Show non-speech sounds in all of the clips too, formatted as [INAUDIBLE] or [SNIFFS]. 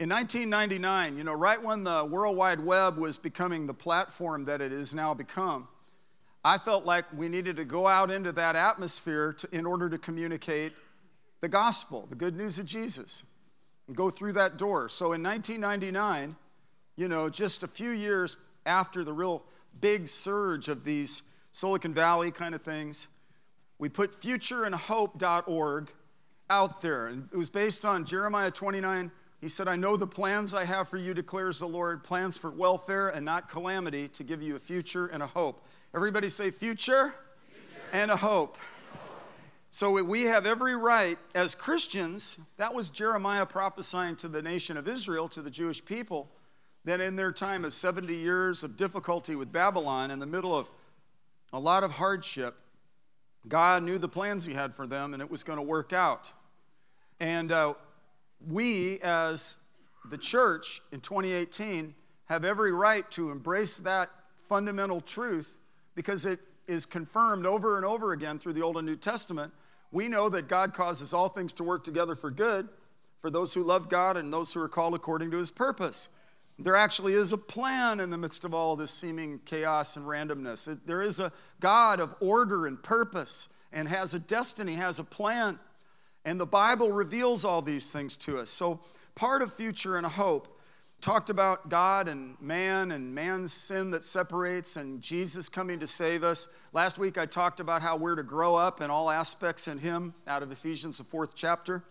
In 1999, you know, right when the World Wide Web was becoming the platform that it is now become, I felt like we needed to go out into that atmosphere to, in order to communicate the gospel, the good news of Jesus, and go through that door. So in 1999, you know, just a few years after the real big surge of these Silicon Valley kind of things, we put futureandhope.org out there. And it was based on Jeremiah 29. He said, I know the plans I have for you, declares the Lord, plans for welfare and not calamity, to give you a future and a hope. Everybody say, future, future. and a hope. So we have every right as Christians, that was Jeremiah prophesying to the nation of Israel, to the Jewish people, that in their time of 70 years of difficulty with Babylon, in the middle of a lot of hardship, God knew the plans He had for them and it was going to work out. And uh, we, as the church in 2018, have every right to embrace that fundamental truth because it is confirmed over and over again through the Old and New Testament. We know that God causes all things to work together for good for those who love God and those who are called according to his purpose. There actually is a plan in the midst of all this seeming chaos and randomness. There is a God of order and purpose and has a destiny, has a plan. And the Bible reveals all these things to us. So, part of future and hope talked about God and man and man's sin that separates and Jesus coming to save us. Last week I talked about how we're to grow up in all aspects in Him out of Ephesians, the fourth chapter.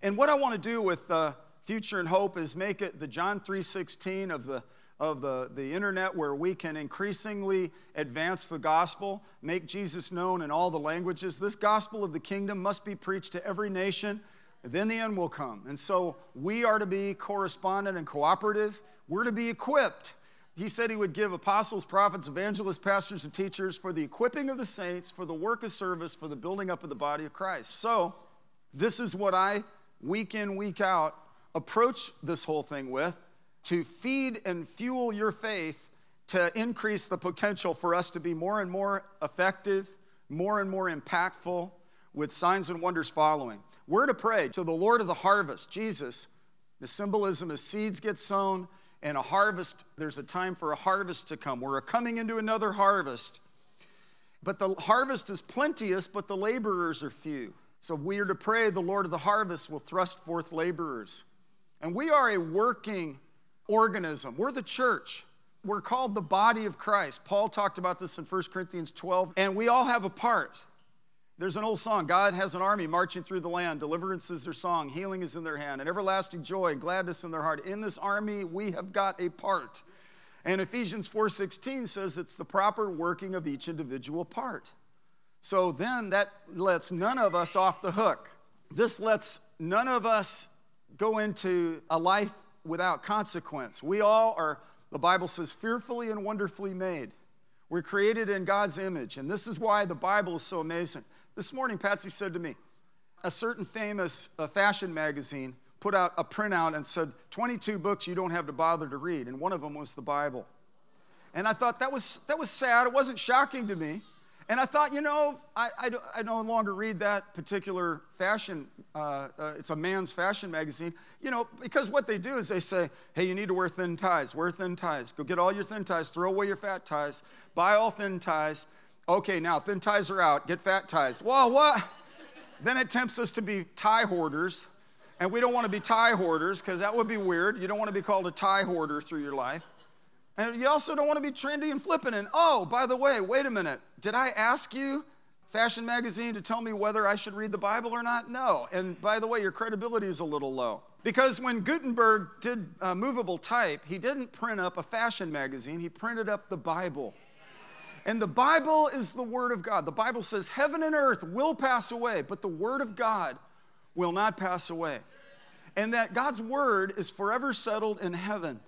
And what I want to do with uh, future and hope is make it the John 3:16 of the of the, the internet where we can increasingly advance the gospel, make Jesus known in all the languages. This gospel of the kingdom must be preached to every nation then the end will come. And so we are to be correspondent and cooperative. We're to be equipped. He said he would give apostles, prophets, evangelists, pastors, and teachers for the equipping of the saints, for the work of service, for the building up of the body of Christ. So, this is what I, week in, week out, approach this whole thing with to feed and fuel your faith to increase the potential for us to be more and more effective, more and more impactful, with signs and wonders following. We're to pray to the Lord of the harvest, Jesus. The symbolism is seeds get sown and a harvest, there's a time for a harvest to come. We're coming into another harvest. But the harvest is plenteous, but the laborers are few. So we are to pray the Lord of the harvest will thrust forth laborers. And we are a working organism. We're the church. We're called the body of Christ. Paul talked about this in 1 Corinthians 12, and we all have a part. There's an old song God has an army marching through the land. Deliverance is their song, healing is in their hand, and everlasting joy and gladness in their heart. In this army, we have got a part. And Ephesians 4:16 says it's the proper working of each individual part. So then that lets none of us off the hook. This lets none of us go into a life without consequence. We all are, the Bible says, fearfully and wonderfully made. We're created in God's image, and this is why the Bible is so amazing. This morning, Patsy said to me, a certain famous uh, fashion magazine put out a printout and said 22 books you don't have to bother to read, and one of them was the Bible. And I thought that was, that was sad. It wasn't shocking to me. And I thought, you know, I, I, I no longer read that particular fashion, uh, uh, it's a man's fashion magazine, you know, because what they do is they say, hey, you need to wear thin ties, wear thin ties, go get all your thin ties, throw away your fat ties, buy all thin ties, Okay, now thin ties are out, get fat ties. Well, what? then it tempts us to be tie hoarders, and we don't want to be tie hoarders because that would be weird. You don't want to be called a tie hoarder through your life. And you also don't want to be trendy and flippant. And oh, by the way, wait a minute. Did I ask you, Fashion Magazine, to tell me whether I should read the Bible or not? No. And by the way, your credibility is a little low. Because when Gutenberg did uh, movable type, he didn't print up a fashion magazine, he printed up the Bible. And the Bible is the Word of God. The Bible says heaven and earth will pass away, but the Word of God will not pass away. And that God's Word is forever settled in heaven.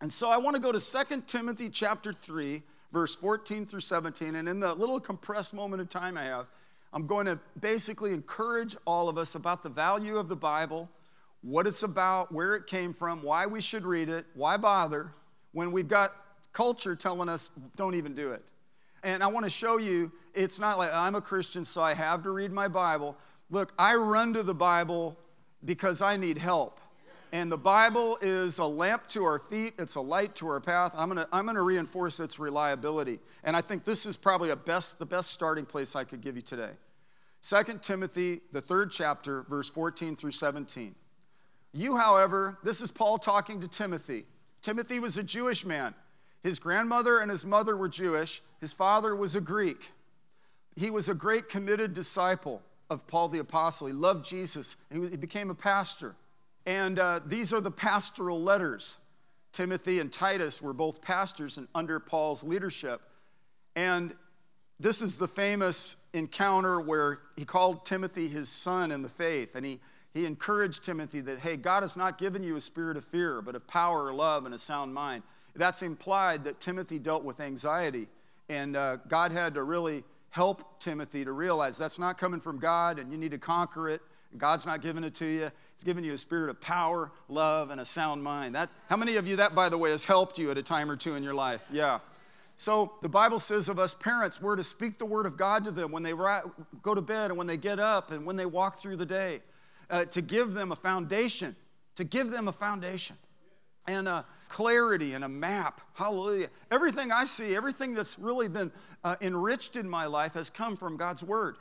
And so I want to go to 2 Timothy chapter 3, verse 14 through 17. And in the little compressed moment of time I have, I'm going to basically encourage all of us about the value of the Bible, what it's about, where it came from, why we should read it, why bother, when we've got culture telling us don't even do it. And I want to show you it's not like I'm a Christian, so I have to read my Bible. Look, I run to the Bible because I need help. And the Bible is a lamp to our feet, it's a light to our path. I'm gonna, I'm gonna reinforce its reliability. And I think this is probably a best, the best starting place I could give you today. 2 Timothy, the third chapter, verse 14 through 17. You, however, this is Paul talking to Timothy. Timothy was a Jewish man. His grandmother and his mother were Jewish, his father was a Greek. He was a great committed disciple of Paul the Apostle. He loved Jesus, he became a pastor. And uh, these are the pastoral letters. Timothy and Titus were both pastors and under Paul's leadership. And this is the famous encounter where he called Timothy his son in the faith. And he, he encouraged Timothy that, hey, God has not given you a spirit of fear, but of power, love, and a sound mind. That's implied that Timothy dealt with anxiety. And uh, God had to really help Timothy to realize that's not coming from God and you need to conquer it. God's not giving it to you. He's giving you a spirit of power, love, and a sound mind. That, how many of you, that by the way, has helped you at a time or two in your life? Yeah. So the Bible says of us parents, we're to speak the word of God to them when they go to bed and when they get up and when they walk through the day, uh, to give them a foundation, to give them a foundation and a clarity and a map. Hallelujah. Everything I see, everything that's really been uh, enriched in my life has come from God's word.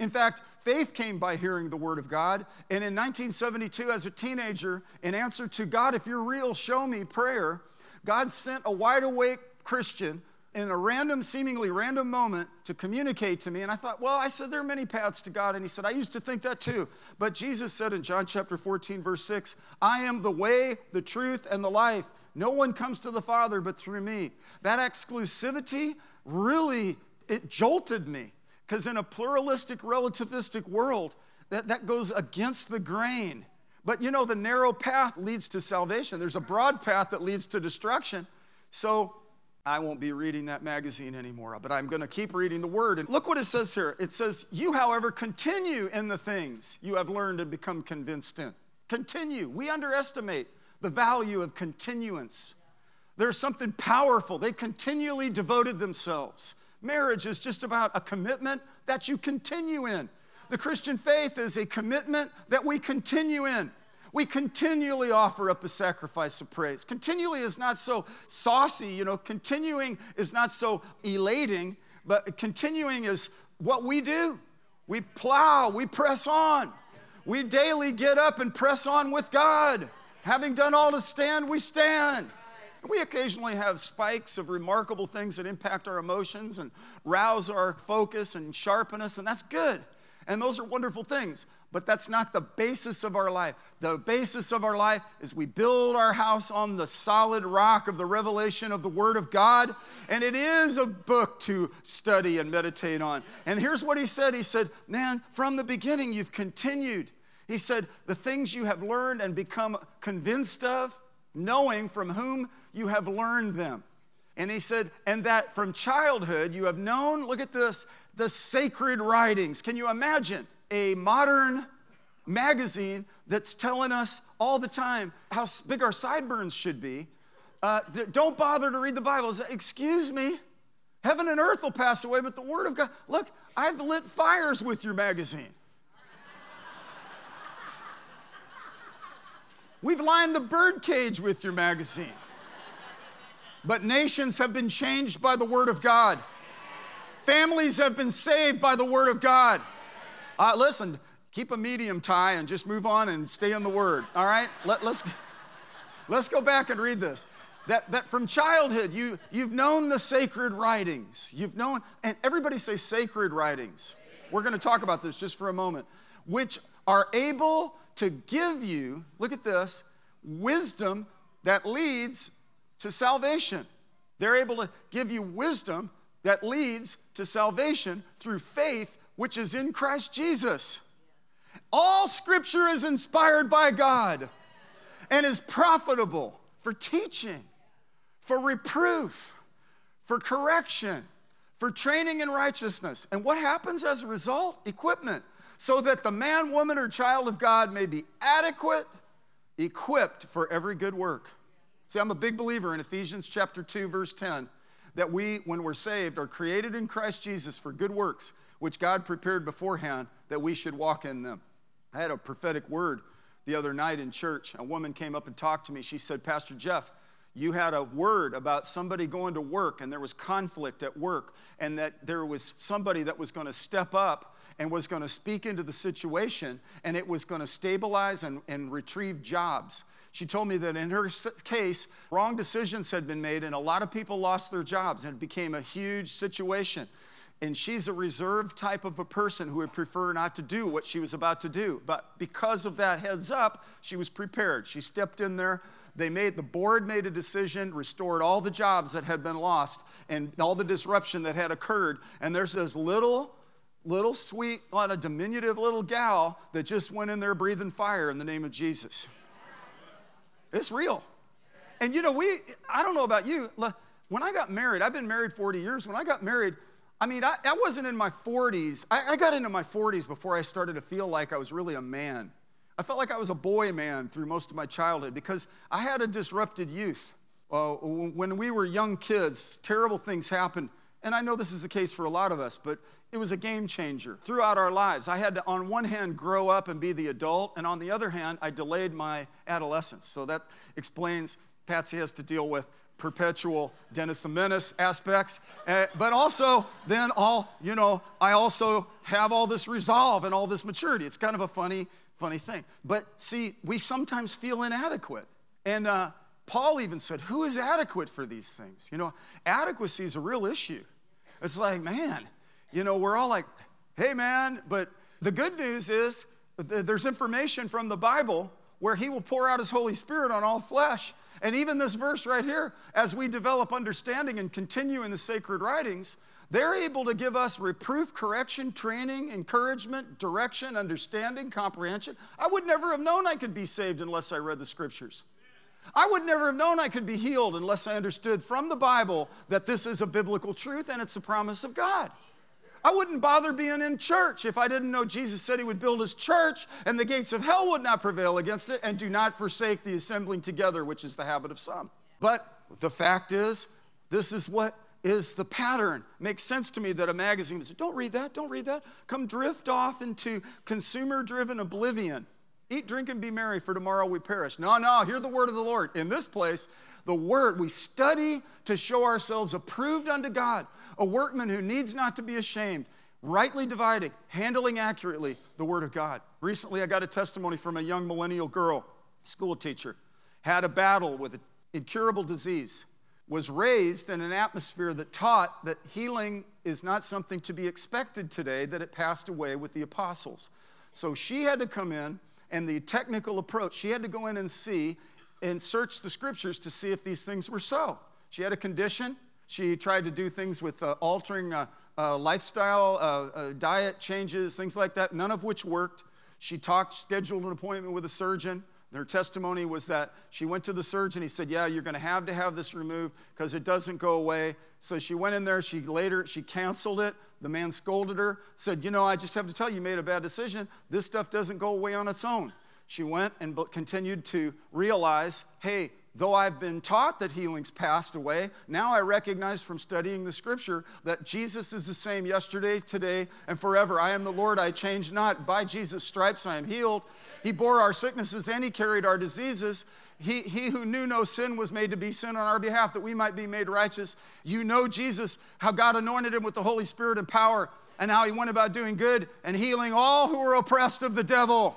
In fact, faith came by hearing the word of God. And in 1972, as a teenager, in answer to God, if you're real, show me prayer, God sent a wide awake Christian in a random, seemingly random moment to communicate to me. And I thought, well, I said, there are many paths to God. And he said, I used to think that too. But Jesus said in John chapter 14, verse 6, I am the way, the truth, and the life. No one comes to the Father but through me. That exclusivity really, it jolted me. Because in a pluralistic, relativistic world, that, that goes against the grain. But you know, the narrow path leads to salvation. There's a broad path that leads to destruction. So I won't be reading that magazine anymore, but I'm going to keep reading the word. And look what it says here. It says, You, however, continue in the things you have learned and become convinced in. Continue. We underestimate the value of continuance. There's something powerful. They continually devoted themselves. Marriage is just about a commitment that you continue in. The Christian faith is a commitment that we continue in. We continually offer up a sacrifice of praise. Continually is not so saucy, you know, continuing is not so elating, but continuing is what we do. We plow, we press on. We daily get up and press on with God. Having done all to stand, we stand. We occasionally have spikes of remarkable things that impact our emotions and rouse our focus and sharpen us, and that's good. And those are wonderful things, but that's not the basis of our life. The basis of our life is we build our house on the solid rock of the revelation of the Word of God, and it is a book to study and meditate on. And here's what he said He said, Man, from the beginning, you've continued. He said, The things you have learned and become convinced of, knowing from whom you have learned them. And he said, and that from childhood you have known, look at this, the sacred writings. Can you imagine a modern magazine that's telling us all the time how big our sideburns should be? Uh, don't bother to read the Bible. Excuse me, heaven and earth will pass away, but the Word of God. Look, I've lit fires with your magazine. We've lined the birdcage with your magazine. But nations have been changed by the Word of God. Families have been saved by the Word of God. Uh, listen, keep a medium tie and just move on and stay in the Word. All right? Let, let's, [LAUGHS] let's go back and read this. That, that from childhood, you, you've known the sacred writings. You've known, and everybody say sacred writings. We're going to talk about this just for a moment, which are able to give you, look at this, wisdom that leads to salvation. They're able to give you wisdom that leads to salvation through faith, which is in Christ Jesus. All scripture is inspired by God and is profitable for teaching, for reproof, for correction, for training in righteousness. And what happens as a result? Equipment so that the man, woman, or child of God may be adequate, equipped for every good work. See, I'm a big believer in Ephesians chapter 2, verse 10, that we, when we're saved, are created in Christ Jesus for good works, which God prepared beforehand that we should walk in them. I had a prophetic word the other night in church. A woman came up and talked to me. She said, Pastor Jeff, you had a word about somebody going to work and there was conflict at work and that there was somebody that was going to step up and was going to speak into the situation and it was going to stabilize and, and retrieve jobs. She told me that in her case, wrong decisions had been made and a lot of people lost their jobs and it became a huge situation. And she's a reserved type of a person who would prefer not to do what she was about to do. But because of that heads up, she was prepared. She stepped in there they made the board made a decision, restored all the jobs that had been lost and all the disruption that had occurred. And there's this little, little sweet, lot of diminutive little gal that just went in there breathing fire in the name of Jesus. It's real. And you know, we, I don't know about you, when I got married, I've been married 40 years. When I got married, I mean, I, I wasn't in my 40s. I, I got into my 40s before I started to feel like I was really a man. I felt like I was a boy man through most of my childhood because I had a disrupted youth. Uh, when we were young kids, terrible things happened. And I know this is the case for a lot of us, but it was a game changer throughout our lives. I had to, on one hand, grow up and be the adult, and on the other hand, I delayed my adolescence. So that explains Patsy has to deal with perpetual Dennis Menace aspects, uh, but also then all, you know, I also have all this resolve and all this maturity. It's kind of a funny funny thing. But see, we sometimes feel inadequate. And uh, Paul even said, Who is adequate for these things? You know, adequacy is a real issue. It's like, man, you know, we're all like, hey, man, but the good news is there's information from the Bible where he will pour out his Holy Spirit on all flesh. And even this verse right here, as we develop understanding and continue in the sacred writings, they're able to give us reproof, correction, training, encouragement, direction, understanding, comprehension. I would never have known I could be saved unless I read the scriptures. I would never have known I could be healed unless I understood from the Bible that this is a biblical truth and it's a promise of God. I wouldn't bother being in church if I didn't know Jesus said he would build his church and the gates of hell would not prevail against it, and do not forsake the assembling together, which is the habit of some. But the fact is, this is what is the pattern. Makes sense to me that a magazine says, don't read that, don't read that. Come drift off into consumer driven oblivion. Eat, drink, and be merry, for tomorrow we perish. No, no, hear the word of the Lord. In this place, the word, we study to show ourselves approved unto God, a workman who needs not to be ashamed, rightly dividing, handling accurately the word of God. Recently, I got a testimony from a young millennial girl, school teacher, had a battle with an incurable disease was raised in an atmosphere that taught that healing is not something to be expected today, that it passed away with the apostles. So she had to come in, and the technical approach, she had to go in and see and search the scriptures to see if these things were so. She had a condition. She tried to do things with uh, altering uh, uh, lifestyle, uh, uh, diet changes, things like that, none of which worked. She talked, scheduled an appointment with a surgeon. Her testimony was that she went to the surgeon. He said, "Yeah, you're going to have to have this removed because it doesn't go away." So she went in there. She later she canceled it. The man scolded her, said, "You know, I just have to tell you, you made a bad decision. This stuff doesn't go away on its own." She went and continued to realize, "Hey, Though I've been taught that healing's passed away, now I recognize from studying the scripture that Jesus is the same yesterday, today, and forever. I am the Lord, I change not. By Jesus' stripes I am healed. He bore our sicknesses and He carried our diseases. He, he who knew no sin was made to be sin on our behalf that we might be made righteous. You know Jesus, how God anointed him with the Holy Spirit and power, and how he went about doing good and healing all who were oppressed of the devil.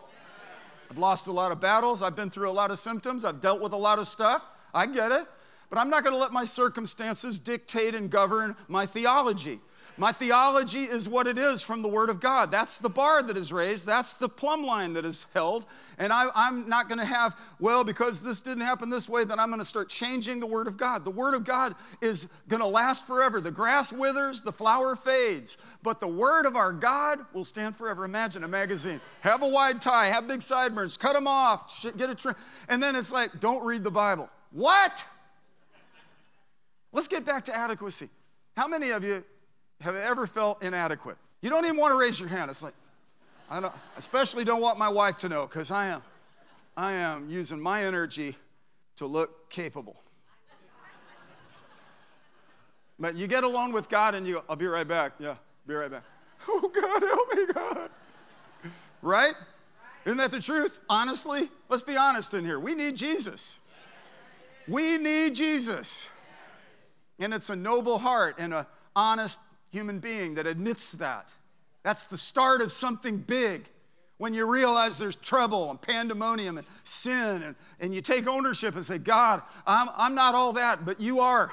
I've lost a lot of battles. I've been through a lot of symptoms. I've dealt with a lot of stuff. I get it. But I'm not going to let my circumstances dictate and govern my theology. My theology is what it is from the Word of God. That's the bar that is raised, that's the plumb line that is held. And I, am not going to have, well, because this didn't happen this way, then I'm going to start changing the Word of God. The Word of God is going to last forever. The grass withers, the flower fades, but the Word of our God will stand forever. Imagine a magazine, have a wide tie, have big sideburns, cut them off, get a trim. And then it's like, don't read the Bible. What? Let's get back to adequacy. How many of you have ever felt inadequate? You don't even want to raise your hand. It's like, I don't, especially don't want my wife to know because I am, I am using my energy to look capable. But you get alone with God and you I'll be right back. Yeah, be right back. [LAUGHS] Oh, God, help me, God. Right? Isn't that the truth? Honestly, let's be honest in here. We need Jesus. We need Jesus. And it's a noble heart and an honest human being that admits that. That's the start of something big. When you realize there's trouble and pandemonium and sin, and, and you take ownership and say, God, I'm, I'm not all that, but you are.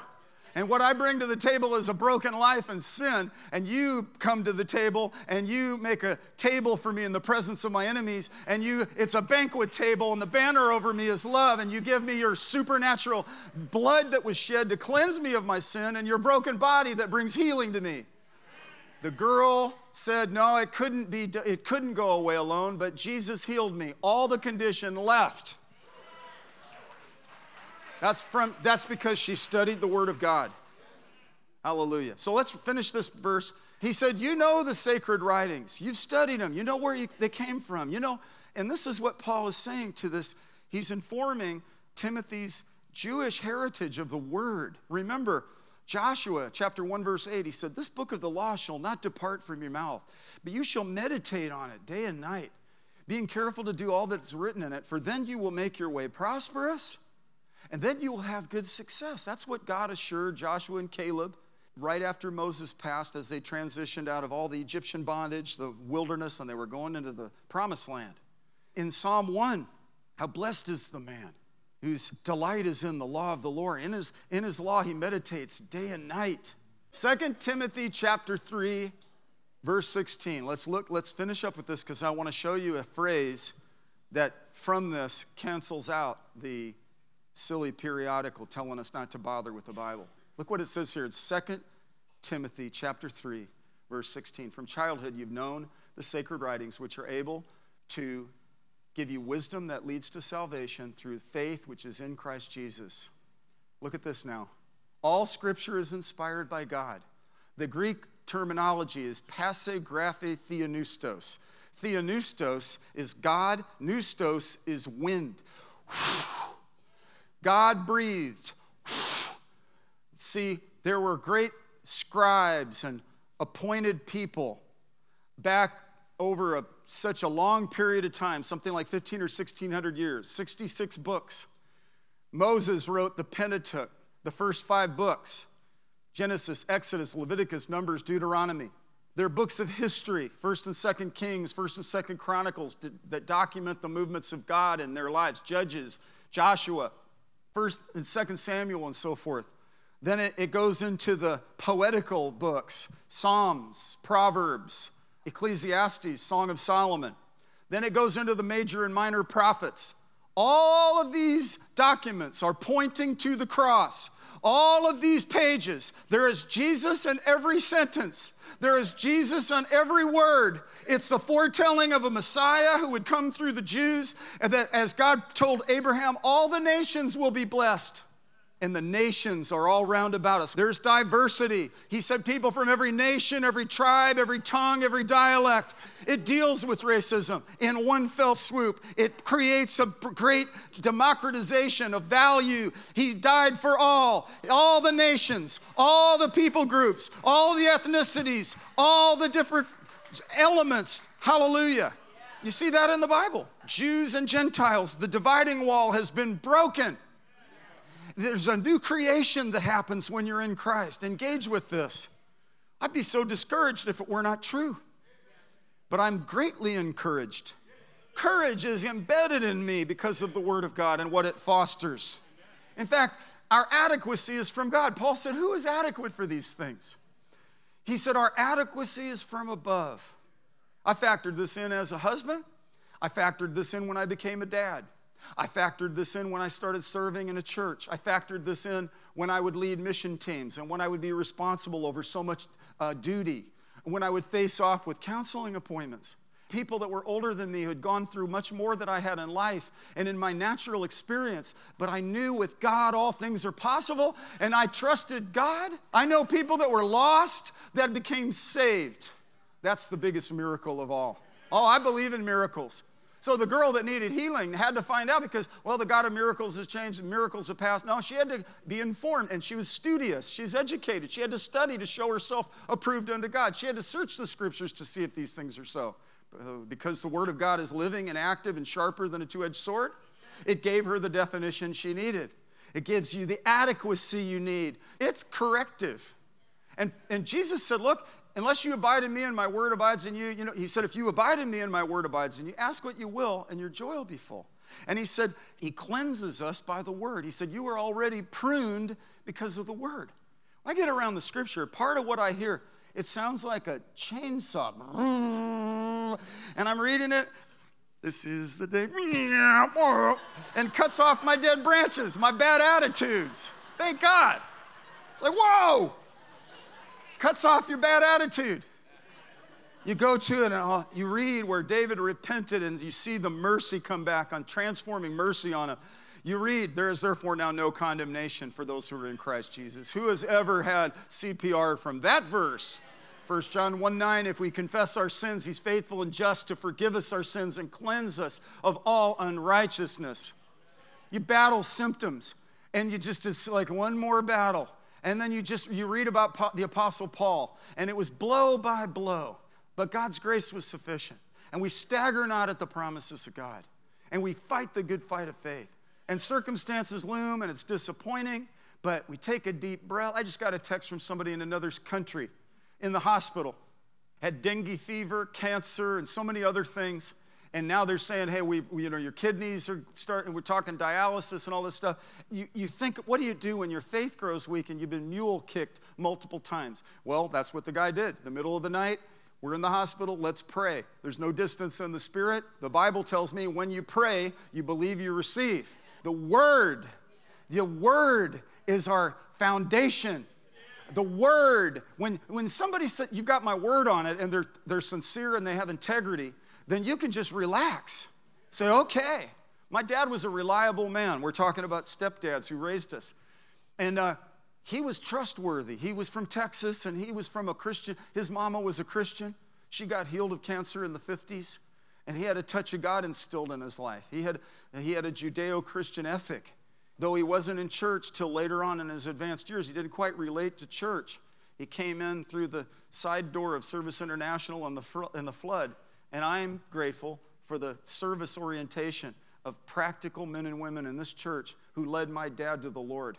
And what I bring to the table is a broken life and sin. And you come to the table and you make a table for me in the presence of my enemies. And you, it's a banquet table, and the banner over me is love. And you give me your supernatural blood that was shed to cleanse me of my sin, and your broken body that brings healing to me. The girl said, No, it couldn't be, it couldn't go away alone, but Jesus healed me. All the condition left. That's, from, that's because she studied the Word of God. Hallelujah. So let's finish this verse. He said, You know the sacred writings. You've studied them. You know where you, they came from. You know, and this is what Paul is saying to this. He's informing Timothy's Jewish heritage of the Word. Remember, Joshua chapter 1, verse 8, he said, This book of the law shall not depart from your mouth, but you shall meditate on it day and night, being careful to do all that is written in it, for then you will make your way prosperous and then you will have good success. That's what God assured Joshua and Caleb right after Moses passed as they transitioned out of all the Egyptian bondage, the wilderness, and they were going into the promised land. In Psalm 1, how blessed is the man whose delight is in the law of the Lord. In his, in his law, he meditates day and night. 2 Timothy chapter 3, verse 16. Let's look, let's finish up with this because I want to show you a phrase that from this cancels out the silly periodical telling us not to bother with the Bible. Look what it says here. It's 2 Timothy chapter 3, verse 16. From childhood you've known the sacred writings which are able to give you wisdom that leads to salvation through faith which is in Christ Jesus. Look at this now. All scripture is inspired by God. The Greek terminology is passe graphe theopneustos. Theonoustos is God, noustos is wind. God breathed. See, there were great scribes and appointed people back over a, such a long period of time, something like 15 or 1600 years, 66 books. Moses wrote the Pentateuch, the first five books Genesis, Exodus, Leviticus, Numbers, Deuteronomy. They're books of history, 1st and 2nd Kings, 1st and 2nd Chronicles, that document the movements of God in their lives. Judges, Joshua, First and Second Samuel and so forth. Then it, it goes into the poetical books Psalms, Proverbs, Ecclesiastes, Song of Solomon. Then it goes into the major and minor prophets. All of these documents are pointing to the cross. All of these pages, there is Jesus in every sentence. There is Jesus on every word. It's the foretelling of a Messiah who would come through the Jews, and that as God told Abraham, all the nations will be blessed and the nations are all round about us. There's diversity. He said people from every nation, every tribe, every tongue, every dialect. It deals with racism in one fell swoop. It creates a great democratization of value. He died for all, all the nations, all the people groups, all the ethnicities, all the different elements. Hallelujah. You see that in the Bible. Jews and Gentiles, the dividing wall has been broken. There's a new creation that happens when you're in Christ. Engage with this. I'd be so discouraged if it were not true. But I'm greatly encouraged. Courage is embedded in me because of the Word of God and what it fosters. In fact, our adequacy is from God. Paul said, Who is adequate for these things? He said, Our adequacy is from above. I factored this in as a husband. I factored this in when I became a dad. I factored this in when I started serving in a church. I factored this in when I would lead mission teams and when I would be responsible over so much uh, duty, when I would face off with counseling appointments. People that were older than me who had gone through much more than I had in life and in my natural experience, but I knew with God all things are possible and I trusted God. I know people that were lost that became saved. That's the biggest miracle of all. Oh, I believe in miracles. So the girl that needed healing had to find out because, well, the God of miracles has changed, miracles have passed. No, she had to be informed and she was studious. She's educated. She had to study to show herself approved unto God. She had to search the scriptures to see if these things are so. Uh, because the Word of God is living and active and sharper than a two edged sword. It gave her the definition she needed. It gives you the adequacy you need. It's corrective. And, and Jesus said, Look, unless you abide in me and my word abides in you, you know, he said, if you abide in me and my word abides in you, ask what you will and your joy will be full. And he said, he cleanses us by the word. He said, you are already pruned because of the word. When I get around the scripture, part of what I hear, it sounds like a chainsaw. And I'm reading it. This is the day. And cuts off my dead branches, my bad attitudes. Thank God. It's like, whoa cuts off your bad attitude. You go to it and uh, you read where David repented and you see the mercy come back on transforming mercy on him. You read, there is therefore now no condemnation for those who are in Christ Jesus. Who has ever had CPR from that verse? 1 John 1 9, if we confess our sins, he's faithful and just to forgive us our sins and cleanse us of all unrighteousness. You battle symptoms, and you just, it's like one more battle and then you just you read about the apostle paul and it was blow by blow. But god's grace was sufficient. And we stagger not at the promises of god. And we fight the good fight of faith. And circumstances loom and it's disappointing but we take a deep breath. I just got a text from somebody in another country in the hospital. Had dengue fever cancer and so many other things and now they're saying, hey, we, you know, your kidneys are starting, we're talking dialysis and all this stuff. You, you think, what do you do when your faith grows weak and you've been mule kicked multiple times? Well, that's what the guy did. The middle of the night, we're in the hospital, let's pray. There's no distance in the spirit. The Bible tells me when you pray, you believe you receive. The word, the word is our foundation. The word, when, when somebody said, you've got my word on it and they're, they're sincere and they have integrity, then you can just relax. Say, okay. My dad was a reliable man. We're talking about stepdads who raised us. And uh, he was trustworthy. He was from Texas and he was from a Christian. His mama was a Christian. She got healed of cancer in the 50s. And he had a touch of God instilled in his life. He had, he had a Judeo Christian ethic. Though he wasn't in church till later on in his advanced years, he didn't quite relate to church. He came in through the side door of Service International in the, in the flood. And I'm grateful for the service orientation of practical men and women in this church who led my dad to the Lord.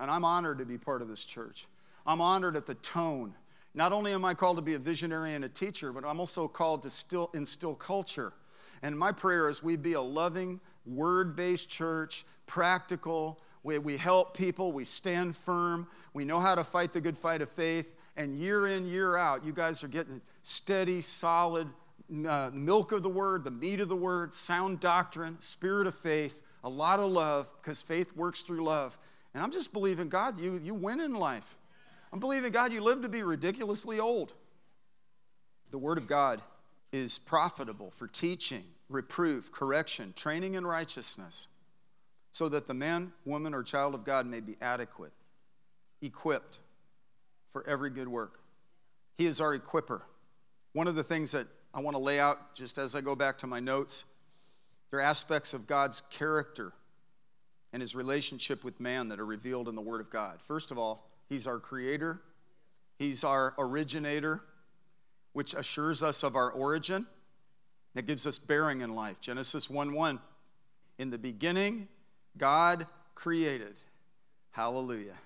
And I'm honored to be part of this church. I'm honored at the tone. Not only am I called to be a visionary and a teacher, but I'm also called to still instill culture. And my prayer is we be a loving, word based church, practical. We, we help people, we stand firm, we know how to fight the good fight of faith. And year in, year out, you guys are getting steady, solid, uh, milk of the word, the meat of the word, sound doctrine, spirit of faith, a lot of love, because faith works through love. And I'm just believing, God, you, you win in life. I'm believing, God, you live to be ridiculously old. The word of God is profitable for teaching, reproof, correction, training in righteousness, so that the man, woman, or child of God may be adequate, equipped for every good work. He is our equiper. One of the things that I want to lay out just as I go back to my notes. There are aspects of God's character and his relationship with man that are revealed in the Word of God. First of all, he's our creator, he's our originator, which assures us of our origin. That gives us bearing in life. Genesis 1 1. In the beginning, God created. Hallelujah.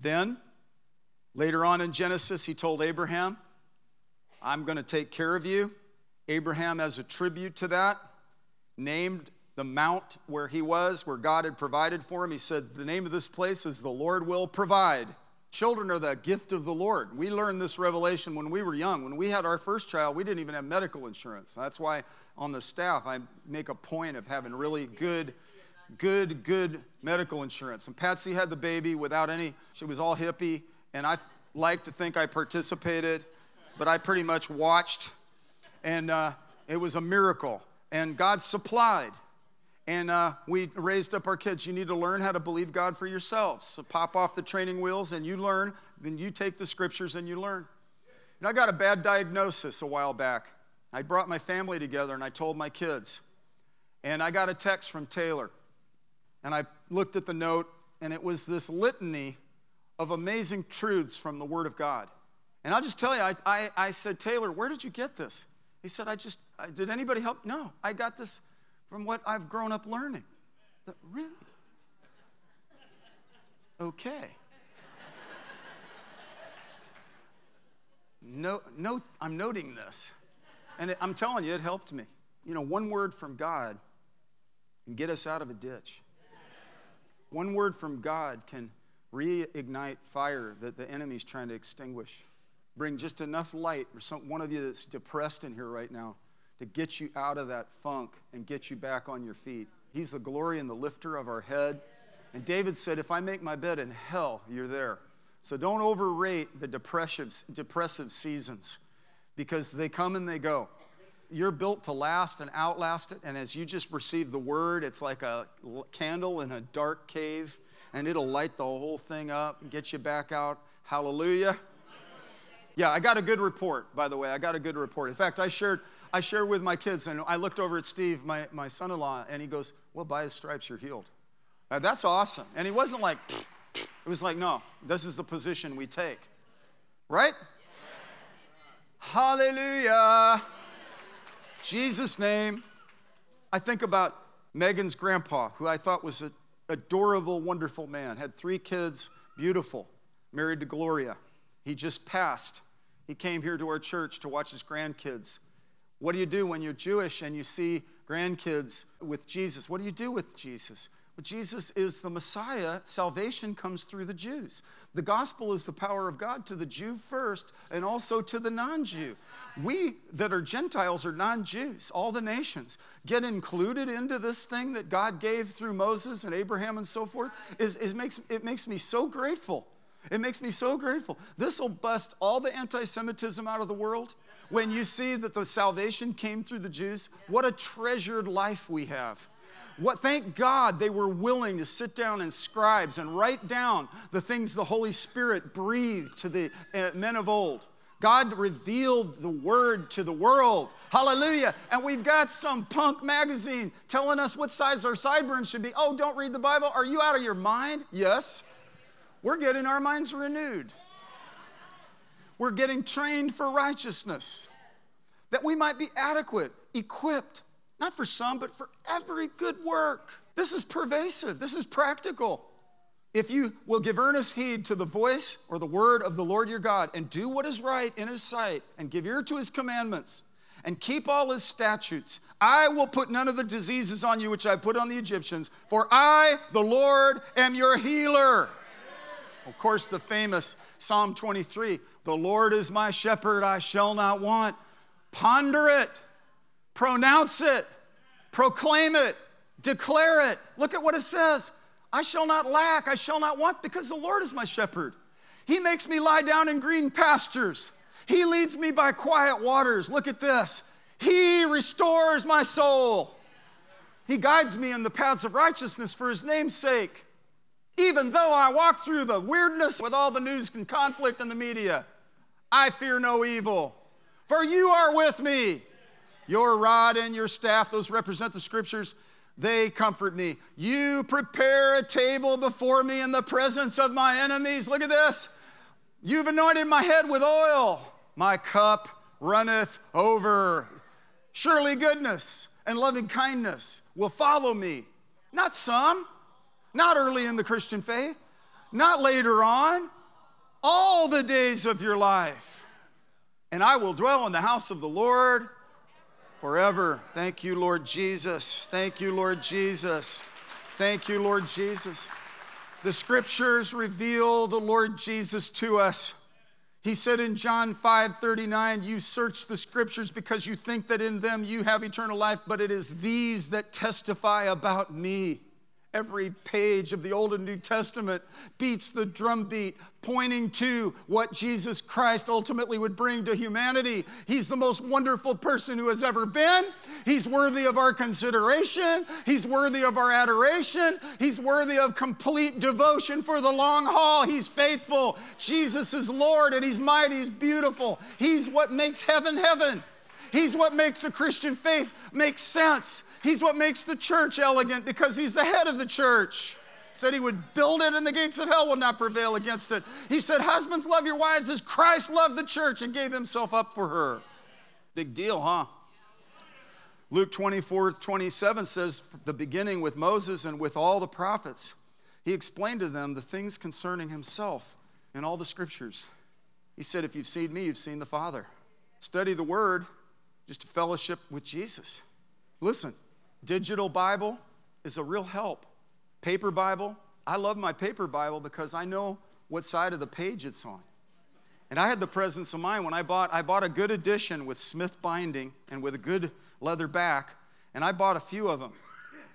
Then, later on in Genesis, he told Abraham, I'm going to take care of you. Abraham, as a tribute to that, named the mount where he was, where God had provided for him. He said, The name of this place is the Lord will provide. Children are the gift of the Lord. We learned this revelation when we were young. When we had our first child, we didn't even have medical insurance. That's why on the staff, I make a point of having really good, good, good medical insurance. And Patsy had the baby without any, she was all hippie, and I like to think I participated, but I pretty much watched and uh, it was a miracle. And God supplied. And uh, we raised up our kids. You need to learn how to believe God for yourselves. So pop off the training wheels and you learn. Then you take the scriptures and you learn. And I got a bad diagnosis a while back. I brought my family together and I told my kids. And I got a text from Taylor. And I looked at the note, and it was this litany of amazing truths from the Word of God. And I'll just tell you, I, I, I said, Taylor, where did you get this? He said, I just, I, did anybody help? No, I got this from what I've grown up learning. Thought, really? Okay. [LAUGHS] No, no, I'm noting this. And it, I'm telling you, it helped me. You know, one word from God can get us out of a ditch. One word from God can reignite fire that the enemy's trying to extinguish. Bring just enough light, or some, one of you that's depressed in here right now, to get you out of that funk and get you back on your feet. He's the glory and the lifter of our head. And David said, If I make my bed in hell, you're there. So don't overrate the depressive, depressive seasons because they come and they go. You're built to last and outlast it. And as you just receive the word, it's like a candle in a dark cave and it'll light the whole thing up and get you back out. Hallelujah. Yeah, I got a good report, by the way. I got a good report. In fact, I shared, I shared with my kids, and I looked over at Steve, my, my son in law, and he goes, Well, by his stripes, you're healed. Now, that's awesome. And he wasn't like, [SNIFFS] it was like, No, this is the position we take. Right? Hallelujah. Jesus' name. I think about Megan's grandpa, who I thought was an adorable, wonderful man, had three kids, beautiful, married to Gloria. He just passed. He came here to our church to watch his grandkids. What do you do when you're Jewish and you see grandkids with Jesus? What do you do with Jesus? Well, Jesus is the Messiah. Salvation comes through the Jews. The gospel is the power of God to the Jew first and also to the non Jew. We that are Gentiles are non Jews, all the nations, get included into this thing that God gave through Moses and Abraham and so forth. Is, is makes, it makes me so grateful. It makes me so grateful. This will bust all the anti Semitism out of the world. When you see that the salvation came through the Jews, what a treasured life we have. What, thank God they were willing to sit down in scribes and write down the things the Holy Spirit breathed to the uh, men of old. God revealed the word to the world. Hallelujah. And we've got some punk magazine telling us what size our sideburns should be. Oh, don't read the Bible. Are you out of your mind? Yes. We're getting our minds renewed. We're getting trained for righteousness, that we might be adequate, equipped, not for some, but for every good work. This is pervasive, this is practical. If you will give earnest heed to the voice or the word of the Lord your God and do what is right in his sight and give ear to his commandments and keep all his statutes, I will put none of the diseases on you which I put on the Egyptians, for I, the Lord, am your healer. Of course, the famous Psalm 23 The Lord is my shepherd, I shall not want. Ponder it, pronounce it, proclaim it, declare it. Look at what it says I shall not lack, I shall not want, because the Lord is my shepherd. He makes me lie down in green pastures. He leads me by quiet waters. Look at this. He restores my soul. He guides me in the paths of righteousness for his name's sake. Even though I walk through the weirdness with all the news and conflict in the media, I fear no evil, for you are with me. Your rod and your staff, those represent the scriptures, they comfort me. You prepare a table before me in the presence of my enemies. Look at this. You've anointed my head with oil. My cup runneth over. Surely goodness and loving kindness will follow me. Not some, not early in the Christian faith, not later on, all the days of your life. And I will dwell in the house of the Lord forever. Thank you, Lord Jesus. Thank you, Lord Jesus. Thank you, Lord Jesus. The scriptures reveal the Lord Jesus to us. He said in John 5 39, You search the scriptures because you think that in them you have eternal life, but it is these that testify about me. Every page of the Old and New Testament beats the drumbeat, pointing to what Jesus Christ ultimately would bring to humanity. He's the most wonderful person who has ever been. He's worthy of our consideration. He's worthy of our adoration. He's worthy of complete devotion for the long haul. He's faithful. Jesus is Lord and He's mighty. He's beautiful. He's what makes heaven heaven. He's what makes the Christian faith make sense. He's what makes the church elegant because he's the head of the church. Said he would build it and the gates of hell will not prevail against it. He said, Husbands, love your wives as Christ loved the church and gave himself up for her. Big deal, huh? Luke 24 27 says, the beginning with Moses and with all the prophets, he explained to them the things concerning himself in all the scriptures. He said, If you've seen me, you've seen the Father. Study the Word, just a fellowship with Jesus. Listen, digital Bible is a real help. Paper Bible, I love my paper Bible because I know what side of the page it's on. And I had the presence of mind when I bought I bought a good edition with Smyth binding and with a good leather back, and I bought a few of them.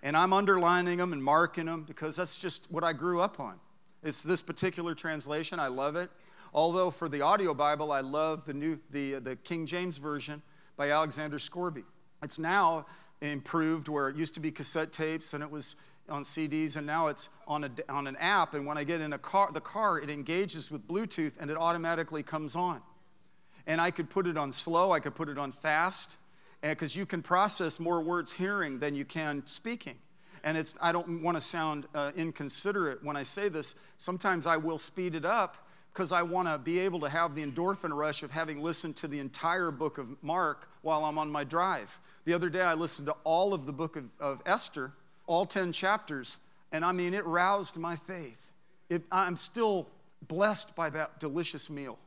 And I'm underlining them and marking them because that's just what I grew up on. It's this particular translation. I love it. Although for the audio Bible, I love the new the the King James version by Alexander Scourby. It's now improved where it used to be cassette tapes, and it was on CDs, and now it's on, a, on an app. And when I get in a car, the car, it engages with Bluetooth and it automatically comes on. And I could put it on slow, I could put it on fast, because you can process more words hearing than you can speaking. And it's, I don't want to sound uh, inconsiderate when I say this. Sometimes I will speed it up because I want to be able to have the endorphin rush of having listened to the entire book of Mark while I'm on my drive. The other day, I listened to all of the book of, of Esther all 10 chapters, and I mean, it roused my faith. It, I'm still blessed by that delicious meal.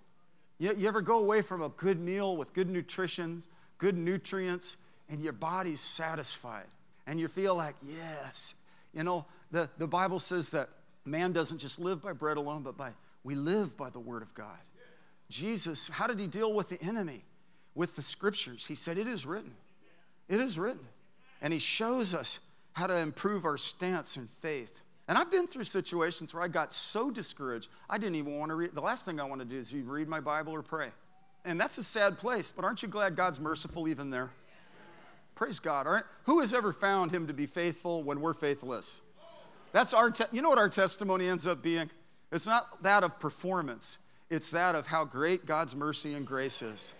You, you ever go away from a good meal with good nutrition, good nutrients, and your body's satisfied, and you feel like, yes. You know, the, the Bible says that man doesn't just live by bread alone, but by we live by the word of God. Jesus, how did he deal with the enemy? With the scriptures. He said, It is written. It is written. And he shows us how to improve our stance in faith. And I've been through situations where I got so discouraged, I didn't even want to read. The last thing I want to do is read my Bible or pray. And that's a sad place, but aren't you glad God's merciful even there? Praise God. Aren't, who has ever found him to be faithful when we're faithless? That's our, te- you know what our testimony ends up being? It's not that of performance, it's that of how great God's mercy and grace is.